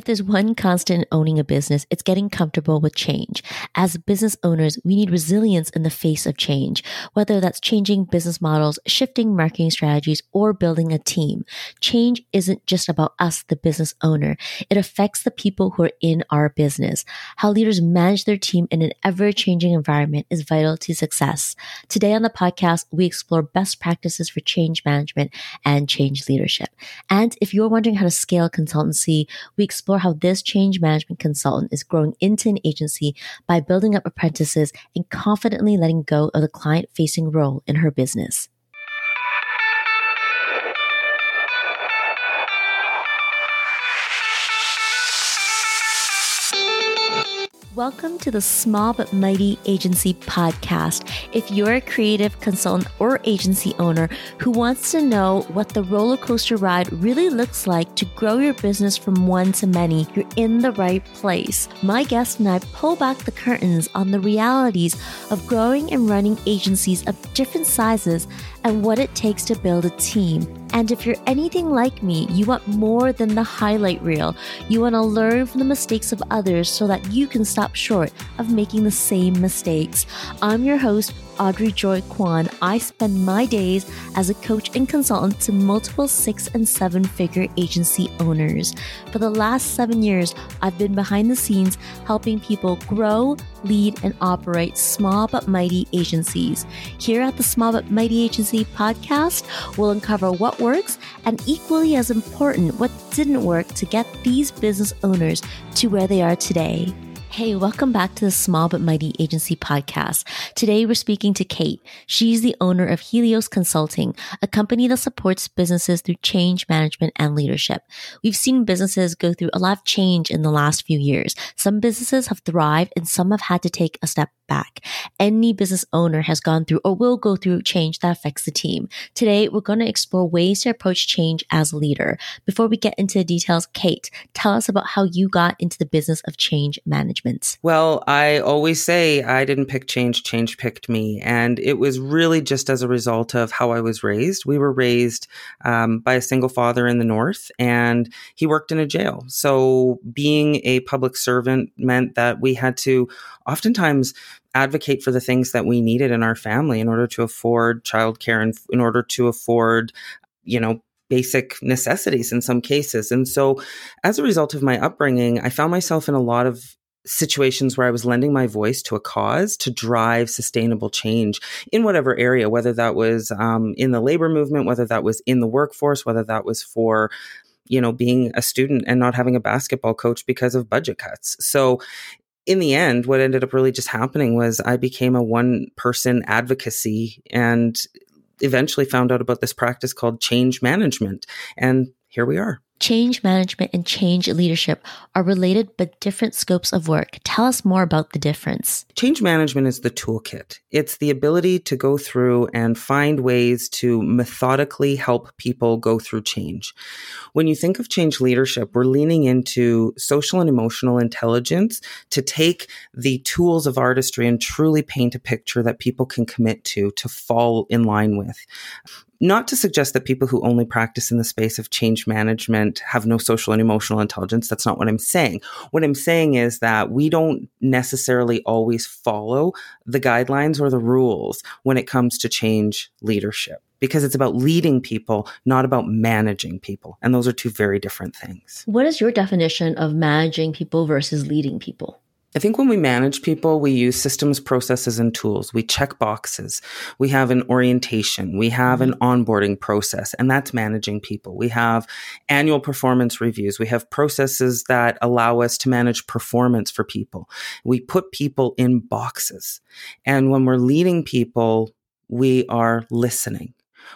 If there's one constant in owning a business, it's getting comfortable with change. As business owners, we need resilience in the face of change, whether that's changing business models, shifting marketing strategies, or building a team. Change isn't just about us, the business owner. It affects the people who are in our business. How leaders manage their team in an ever changing environment is vital to success. Today on the podcast, we explore best practices for change management and change leadership. And if you're wondering how to scale consultancy, we explore explore how this change management consultant is growing into an agency by building up apprentices and confidently letting go of the client facing role in her business. Welcome to the Small But Mighty Agency podcast. If you're a creative consultant or agency owner who wants to know what the roller coaster ride really looks like to grow your business from one to many, you're in the right place. My guest and I pull back the curtains on the realities of growing and running agencies of different sizes and what it takes to build a team. And if you're anything like me, you want more than the highlight reel. You want to learn from the mistakes of others so that you can stop short of making the same mistakes. I'm your host, Audrey Joy Kwan, I spend my days as a coach and consultant to multiple six and seven figure agency owners. For the last seven years, I've been behind the scenes helping people grow, lead, and operate small but mighty agencies. Here at the Small but Mighty Agency podcast, we'll uncover what works and equally as important, what didn't work to get these business owners to where they are today. Hey, welcome back to the Small But Mighty Agency podcast. Today we're speaking to Kate. She's the owner of Helios Consulting, a company that supports businesses through change management and leadership. We've seen businesses go through a lot of change in the last few years. Some businesses have thrived and some have had to take a step back. Any business owner has gone through or will go through change that affects the team. Today, we're going to explore ways to approach change as a leader. Before we get into the details, Kate, tell us about how you got into the business of change management. Well, I always say I didn't pick change, change picked me. And it was really just as a result of how I was raised. We were raised um, by a single father in the North, and he worked in a jail. So being a public servant meant that we had to oftentimes advocate for the things that we needed in our family in order to afford childcare and in order to afford, you know, basic necessities in some cases. And so as a result of my upbringing, I found myself in a lot of situations where I was lending my voice to a cause to drive sustainable change in whatever area, whether that was um, in the labor movement, whether that was in the workforce, whether that was for you know being a student and not having a basketball coach because of budget cuts so in the end, what ended up really just happening was I became a one person advocacy and eventually found out about this practice called change management. And here we are. Change management and change leadership are related but different scopes of work. Tell us more about the difference. Change management is the toolkit. It's the ability to go through and find ways to methodically help people go through change. When you think of change leadership, we're leaning into social and emotional intelligence to take the tools of artistry and truly paint a picture that people can commit to, to fall in line with not to suggest that people who only practice in the space of change management have no social and emotional intelligence. That's not what I'm saying. What I'm saying is that we don't necessarily always follow the guidelines or the rules when it comes to change leadership because it's about leading people, not about managing people. And those are two very different things. What is your definition of managing people versus leading people? I think when we manage people, we use systems, processes, and tools. We check boxes. We have an orientation. We have an onboarding process, and that's managing people. We have annual performance reviews. We have processes that allow us to manage performance for people. We put people in boxes. And when we're leading people, we are listening.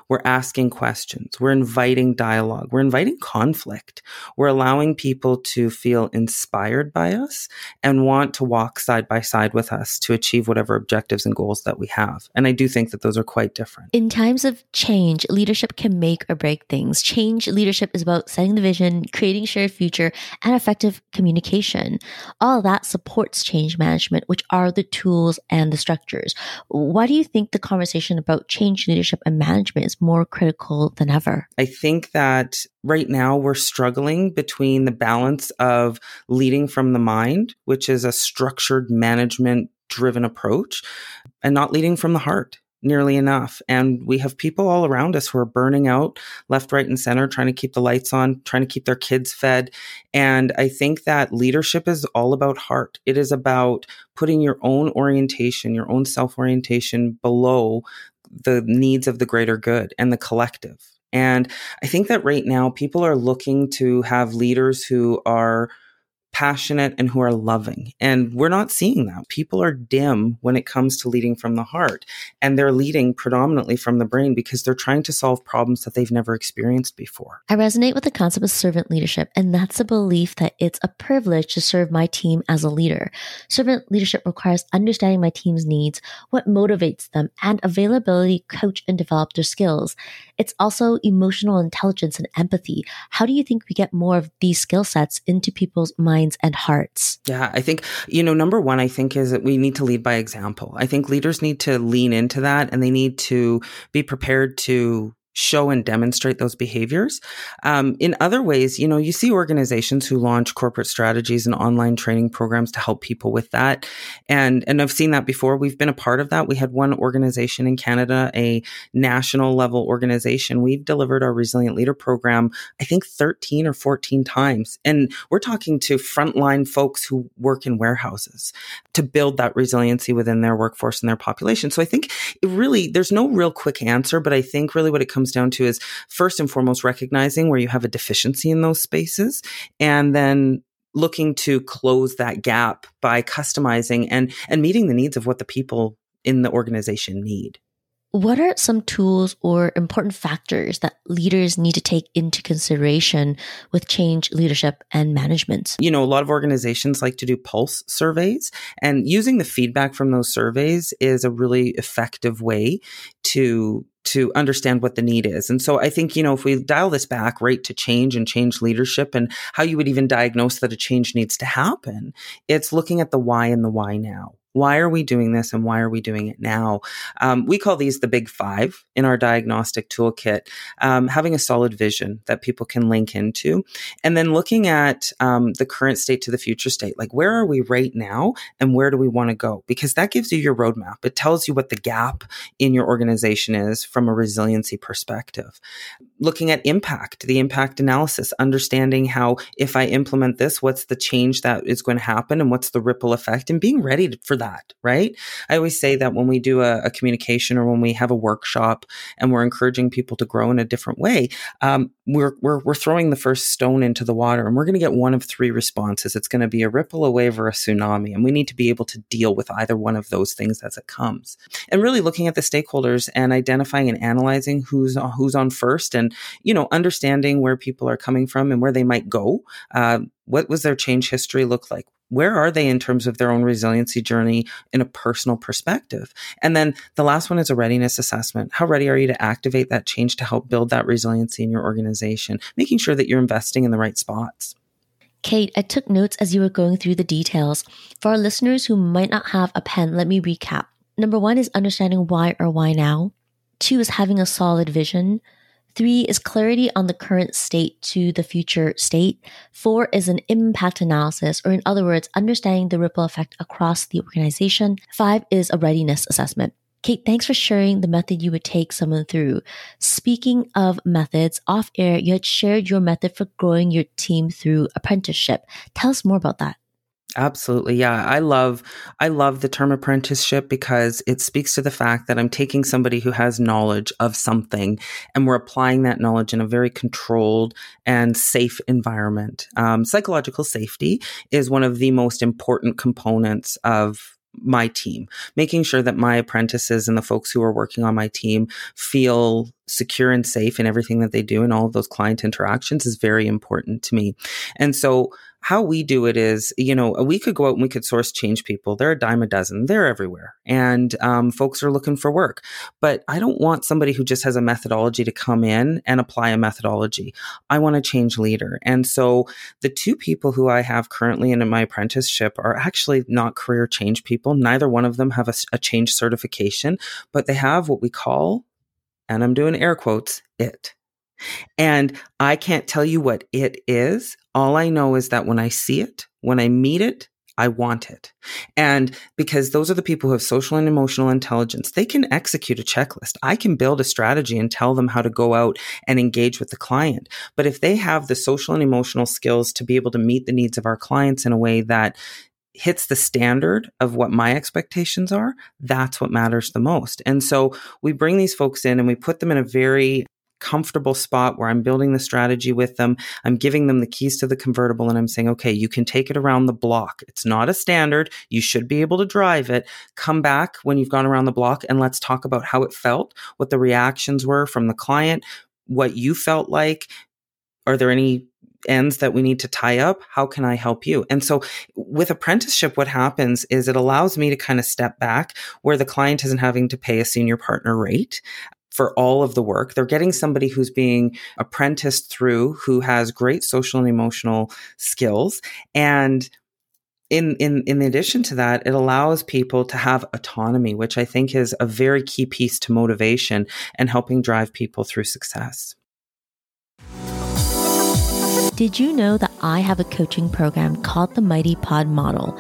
We're asking questions. We're inviting dialogue. We're inviting conflict. We're allowing people to feel inspired by us and want to walk side by side with us to achieve whatever objectives and goals that we have. And I do think that those are quite different. In times of change, leadership can make or break things. Change leadership is about setting the vision, creating shared future, and effective communication. All that supports change management, which are the tools and the structures. Why do you think the conversation about change leadership and management is more critical than ever? I think that right now we're struggling between the balance of leading from the mind, which is a structured management driven approach, and not leading from the heart nearly enough. And we have people all around us who are burning out left, right, and center, trying to keep the lights on, trying to keep their kids fed. And I think that leadership is all about heart. It is about putting your own orientation, your own self orientation below the needs of the greater good and the collective. And I think that right now people are looking to have leaders who are passionate and who are loving. And we're not seeing that. People are dim when it comes to leading from the heart. And they're leading predominantly from the brain because they're trying to solve problems that they've never experienced before. I resonate with the concept of servant leadership, and that's a belief that it's a privilege to serve my team as a leader. Servant leadership requires understanding my team's needs, what motivates them, and availability, coach, and develop their skills. It's also emotional intelligence and empathy. How do you think we get more of these skill sets into people's minds? Minds and hearts? Yeah, I think, you know, number one, I think is that we need to lead by example. I think leaders need to lean into that and they need to be prepared to show and demonstrate those behaviors. Um, in other ways, you know, you see organizations who launch corporate strategies and online training programs to help people with that. And, and I've seen that before. We've been a part of that. We had one organization in Canada, a national level organization. We've delivered our resilient leader program, I think 13 or 14 times. And we're talking to frontline folks who work in warehouses to build that resiliency within their workforce and their population. So I think really, there's no real quick answer, but I think really what it comes comes down to is first and foremost recognizing where you have a deficiency in those spaces and then looking to close that gap by customizing and and meeting the needs of what the people in the organization need. What are some tools or important factors that leaders need to take into consideration with change leadership and management? You know, a lot of organizations like to do pulse surveys, and using the feedback from those surveys is a really effective way to to understand what the need is. And so I think, you know, if we dial this back right to change and change leadership and how you would even diagnose that a change needs to happen, it's looking at the why and the why now. Why are we doing this and why are we doing it now? Um, we call these the big five in our diagnostic toolkit. Um, having a solid vision that people can link into, and then looking at um, the current state to the future state. Like, where are we right now and where do we want to go? Because that gives you your roadmap. It tells you what the gap in your organization is from a resiliency perspective. Looking at impact, the impact analysis, understanding how if I implement this, what's the change that is going to happen and what's the ripple effect, and being ready for that that, right? I always say that when we do a, a communication or when we have a workshop and we're encouraging people to grow in a different way, um, we're, we're, we're throwing the first stone into the water and we're going to get one of three responses. It's going to be a ripple, a wave, or a tsunami. And we need to be able to deal with either one of those things as it comes. And really looking at the stakeholders and identifying and analyzing who's, who's on first and, you know, understanding where people are coming from and where they might go. Uh, what was their change history look like? Where are they in terms of their own resiliency journey in a personal perspective? And then the last one is a readiness assessment. How ready are you to activate that change to help build that resiliency in your organization, making sure that you're investing in the right spots? Kate, I took notes as you were going through the details. For our listeners who might not have a pen, let me recap. Number one is understanding why or why now. Two is having a solid vision. Three is clarity on the current state to the future state. Four is an impact analysis, or in other words, understanding the ripple effect across the organization. Five is a readiness assessment. Kate, thanks for sharing the method you would take someone through. Speaking of methods, off air, you had shared your method for growing your team through apprenticeship. Tell us more about that. Absolutely. Yeah. I love I love the term apprenticeship because it speaks to the fact that I'm taking somebody who has knowledge of something and we're applying that knowledge in a very controlled and safe environment. Um, psychological safety is one of the most important components of my team, making sure that my apprentices and the folks who are working on my team feel secure and safe in everything that they do and all of those client interactions is very important to me. And so how we do it is, you know, we could go out and we could source change people. They're a dime a dozen. They're everywhere. And um, folks are looking for work. But I don't want somebody who just has a methodology to come in and apply a methodology. I want a change leader. And so the two people who I have currently in my apprenticeship are actually not career change people. Neither one of them have a, a change certification, but they have what we call and I'm doing air quotes, it. And I can't tell you what it is. All I know is that when I see it, when I meet it, I want it. And because those are the people who have social and emotional intelligence, they can execute a checklist. I can build a strategy and tell them how to go out and engage with the client. But if they have the social and emotional skills to be able to meet the needs of our clients in a way that hits the standard of what my expectations are, that's what matters the most. And so we bring these folks in and we put them in a very comfortable spot where I'm building the strategy with them. I'm giving them the keys to the convertible and I'm saying, okay, you can take it around the block. It's not a standard. You should be able to drive it. Come back when you've gone around the block and let's talk about how it felt, what the reactions were from the client, what you felt like. Are there any ends that we need to tie up how can i help you and so with apprenticeship what happens is it allows me to kind of step back where the client isn't having to pay a senior partner rate for all of the work. They're getting somebody who's being apprenticed through, who has great social and emotional skills. And in, in, in addition to that, it allows people to have autonomy, which I think is a very key piece to motivation and helping drive people through success. Did you know that I have a coaching program called the Mighty Pod Model?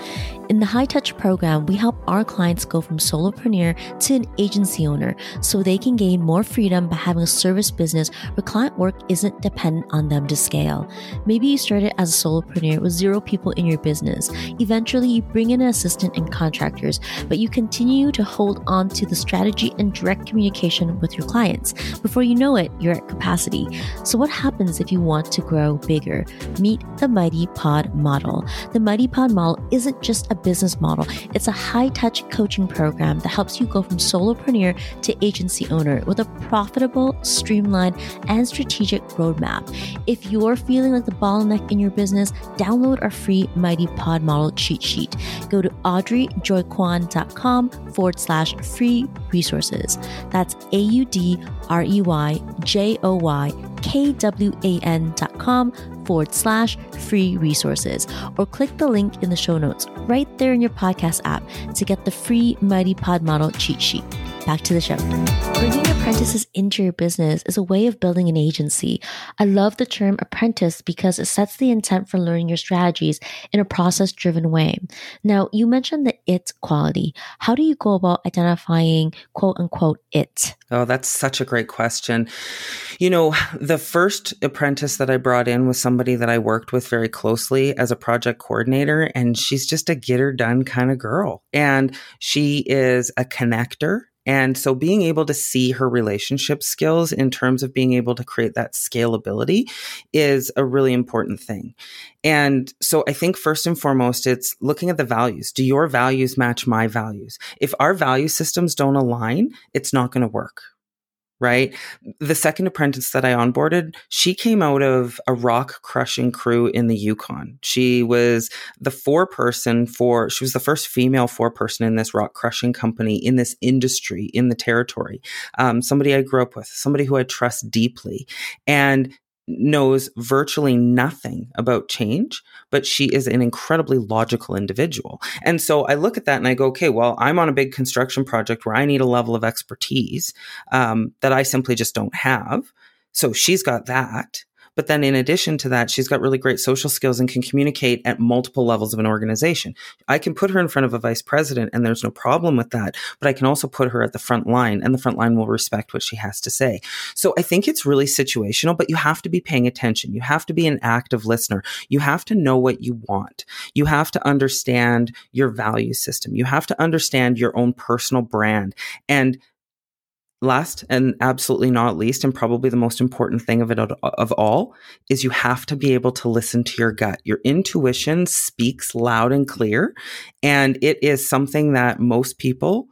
In the high touch program, we help our clients go from solopreneur to an agency owner so they can gain more freedom by having a service business where client work isn't dependent on them to scale. Maybe you started as a solopreneur with zero people in your business. Eventually, you bring in an assistant and contractors, but you continue to hold on to the strategy and direct communication with your clients. Before you know it, you're at capacity. So, what happens if you want to grow bigger? Meet the Mighty Pod model. The Mighty Pod model isn't just a business model. It's a high touch coaching program that helps you go from solopreneur to agency owner with a profitable, streamlined, and strategic roadmap. If you're feeling like the bottleneck in your business, download our free Mighty Pod Model cheat sheet. Go to audreyjoykwan.com forward slash free resources. That's A U D R E Y J O Y K W A N dot com forward slash free resources or click the link in the show notes right there in your podcast app to get the free Mighty Pod Model cheat sheet. Back to the show. Bringing apprentices into your business is a way of building an agency. I love the term apprentice because it sets the intent for learning your strategies in a process driven way. Now, you mentioned the it quality. How do you go about identifying quote unquote it? Oh, that's such a great question. You know, the first apprentice that I brought in was somebody that I worked with very closely as a project coordinator, and she's just a get her done kind of girl. And she is a connector and so being able to see her relationship skills in terms of being able to create that scalability is a really important thing. And so I think first and foremost, it's looking at the values. Do your values match my values? If our value systems don't align, it's not going to work right? The second apprentice that I onboarded, she came out of a rock crushing crew in the Yukon. She was the four person for, she was the first female four person in this rock crushing company in this industry in the territory. Um, somebody I grew up with, somebody who I trust deeply. And knows virtually nothing about change, but she is an incredibly logical individual. And so I look at that and I go, okay, well, I'm on a big construction project where I need a level of expertise um, that I simply just don't have. So she's got that. But then in addition to that, she's got really great social skills and can communicate at multiple levels of an organization. I can put her in front of a vice president and there's no problem with that. But I can also put her at the front line and the front line will respect what she has to say. So I think it's really situational, but you have to be paying attention. You have to be an active listener. You have to know what you want. You have to understand your value system. You have to understand your own personal brand and last and absolutely not least and probably the most important thing of it of all is you have to be able to listen to your gut. Your intuition speaks loud and clear and it is something that most people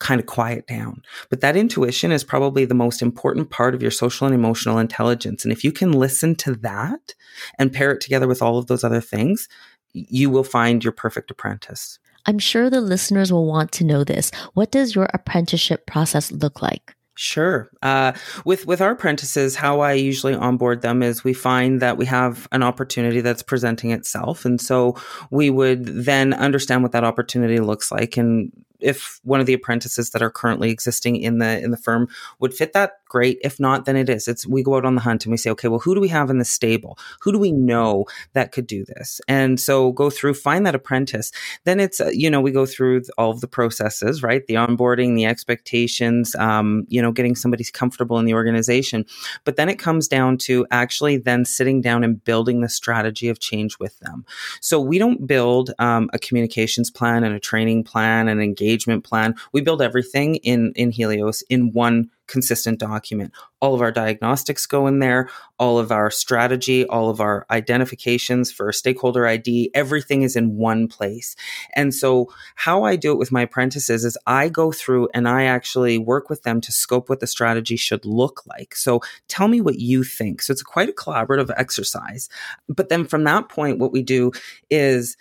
kind of quiet down. But that intuition is probably the most important part of your social and emotional intelligence and if you can listen to that and pair it together with all of those other things you will find your perfect apprentice I'm sure the listeners will want to know this. What does your apprenticeship process look like? Sure. Uh, with with our apprentices, how I usually onboard them is we find that we have an opportunity that's presenting itself, and so we would then understand what that opportunity looks like and if one of the apprentices that are currently existing in the in the firm would fit that, great. If not, then it is. It's we go out on the hunt and we say, okay, well, who do we have in the stable? Who do we know that could do this? And so go through, find that apprentice. Then it's uh, you know we go through all of the processes, right? The onboarding, the expectations, um, you know, getting somebody comfortable in the organization. But then it comes down to actually then sitting down and building the strategy of change with them. So we don't build um, a communications plan and a training plan and engagement plan. We build everything in in Helios in one consistent document. All of our diagnostics go in there, all of our strategy, all of our identifications for stakeholder ID, everything is in one place. And so, how I do it with my apprentices is I go through and I actually work with them to scope what the strategy should look like. So, tell me what you think. So, it's quite a collaborative exercise. But then from that point, what we do is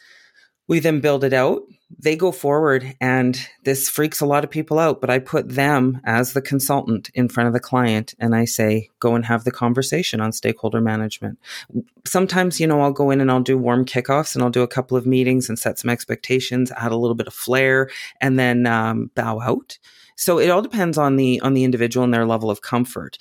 we then build it out. They go forward, and this freaks a lot of people out. But I put them as the consultant in front of the client, and I say, go and have the conversation on stakeholder management. Sometimes, you know, I'll go in and I'll do warm kickoffs and I'll do a couple of meetings and set some expectations, add a little bit of flair, and then um, bow out. So it all depends on the on the individual and their level of comfort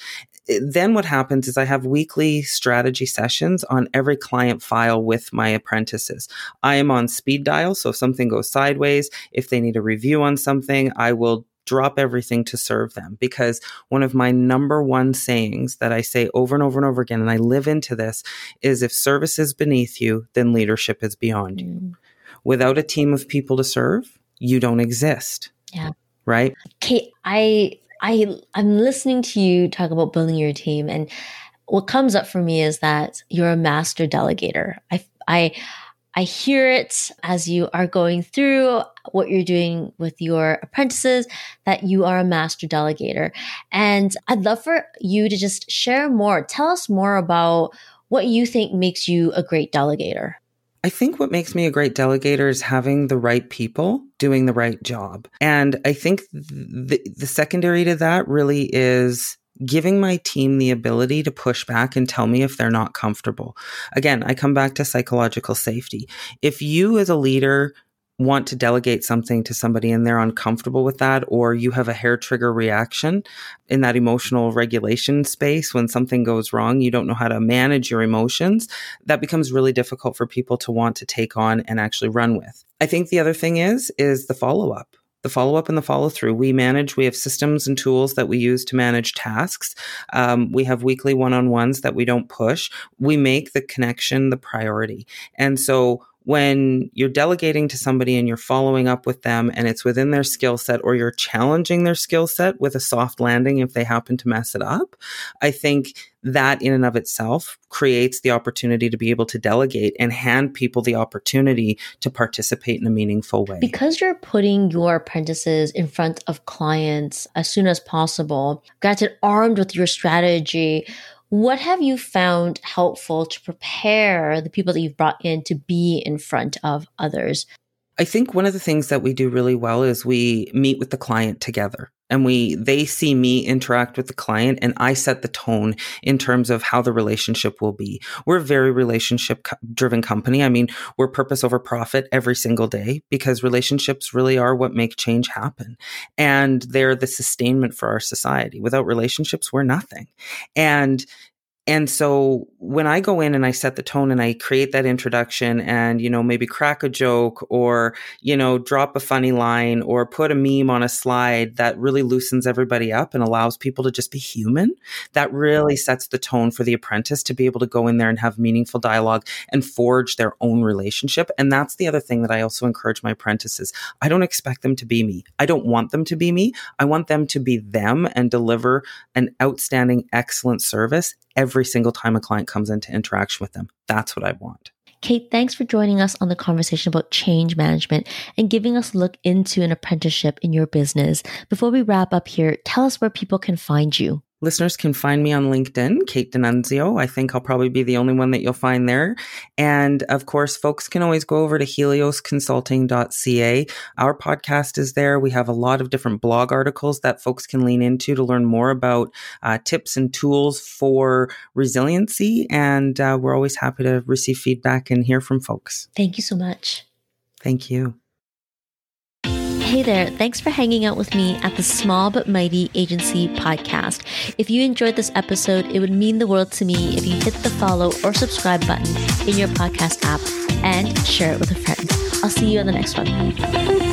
then what happens is I have weekly strategy sessions on every client file with my apprentices. I am on speed dial. So if something goes sideways, if they need a review on something, I will drop everything to serve them because one of my number one sayings that I say over and over and over again, and I live into this, is if service is beneath you, then leadership is beyond you. Mm. Without a team of people to serve, you don't exist. Yeah. Right? Kate, I I I'm listening to you talk about building your team and what comes up for me is that you're a master delegator. I I I hear it as you are going through what you're doing with your apprentices that you are a master delegator. And I'd love for you to just share more. Tell us more about what you think makes you a great delegator. I think what makes me a great delegator is having the right people doing the right job. And I think the, the secondary to that really is giving my team the ability to push back and tell me if they're not comfortable. Again, I come back to psychological safety. If you as a leader want to delegate something to somebody and they're uncomfortable with that, or you have a hair trigger reaction in that emotional regulation space when something goes wrong, you don't know how to manage your emotions, that becomes really difficult for people to want to take on and actually run with. I think the other thing is, is the follow up the follow up and the follow through. We manage, we have systems and tools that we use to manage tasks. Um, we have weekly one on ones that we don't push. We make the connection the priority. And so when you're delegating to somebody and you're following up with them and it's within their skill set or you're challenging their skill set with a soft landing if they happen to mess it up, I think that in and of itself creates the opportunity to be able to delegate and hand people the opportunity to participate in a meaningful way. Because you're putting your apprentices in front of clients as soon as possible, granted armed with your strategy, what have you found helpful to prepare the people that you've brought in to be in front of others? I think one of the things that we do really well is we meet with the client together and we they see me interact with the client and I set the tone in terms of how the relationship will be. We're a very relationship driven company. I mean, we're purpose over profit every single day because relationships really are what make change happen. And they're the sustainment for our society. Without relationships, we're nothing. And and so when I go in and I set the tone and I create that introduction and, you know, maybe crack a joke or, you know, drop a funny line or put a meme on a slide that really loosens everybody up and allows people to just be human, that really sets the tone for the apprentice to be able to go in there and have meaningful dialogue and forge their own relationship. And that's the other thing that I also encourage my apprentices. I don't expect them to be me. I don't want them to be me. I want them to be them and deliver an outstanding, excellent service every single time a client comes into interaction with them. That's what I want. Kate, thanks for joining us on the conversation about change management and giving us a look into an apprenticeship in your business. Before we wrap up here, tell us where people can find you. Listeners can find me on LinkedIn, Kate D'Annunzio. I think I'll probably be the only one that you'll find there. And of course, folks can always go over to heliosconsulting.ca. Our podcast is there. We have a lot of different blog articles that folks can lean into to learn more about uh, tips and tools for resiliency. And uh, we're always happy to receive feedback and hear from folks. Thank you so much. Thank you. Hey there, thanks for hanging out with me at the Small But Mighty Agency podcast. If you enjoyed this episode, it would mean the world to me if you hit the follow or subscribe button in your podcast app and share it with a friend. I'll see you on the next one.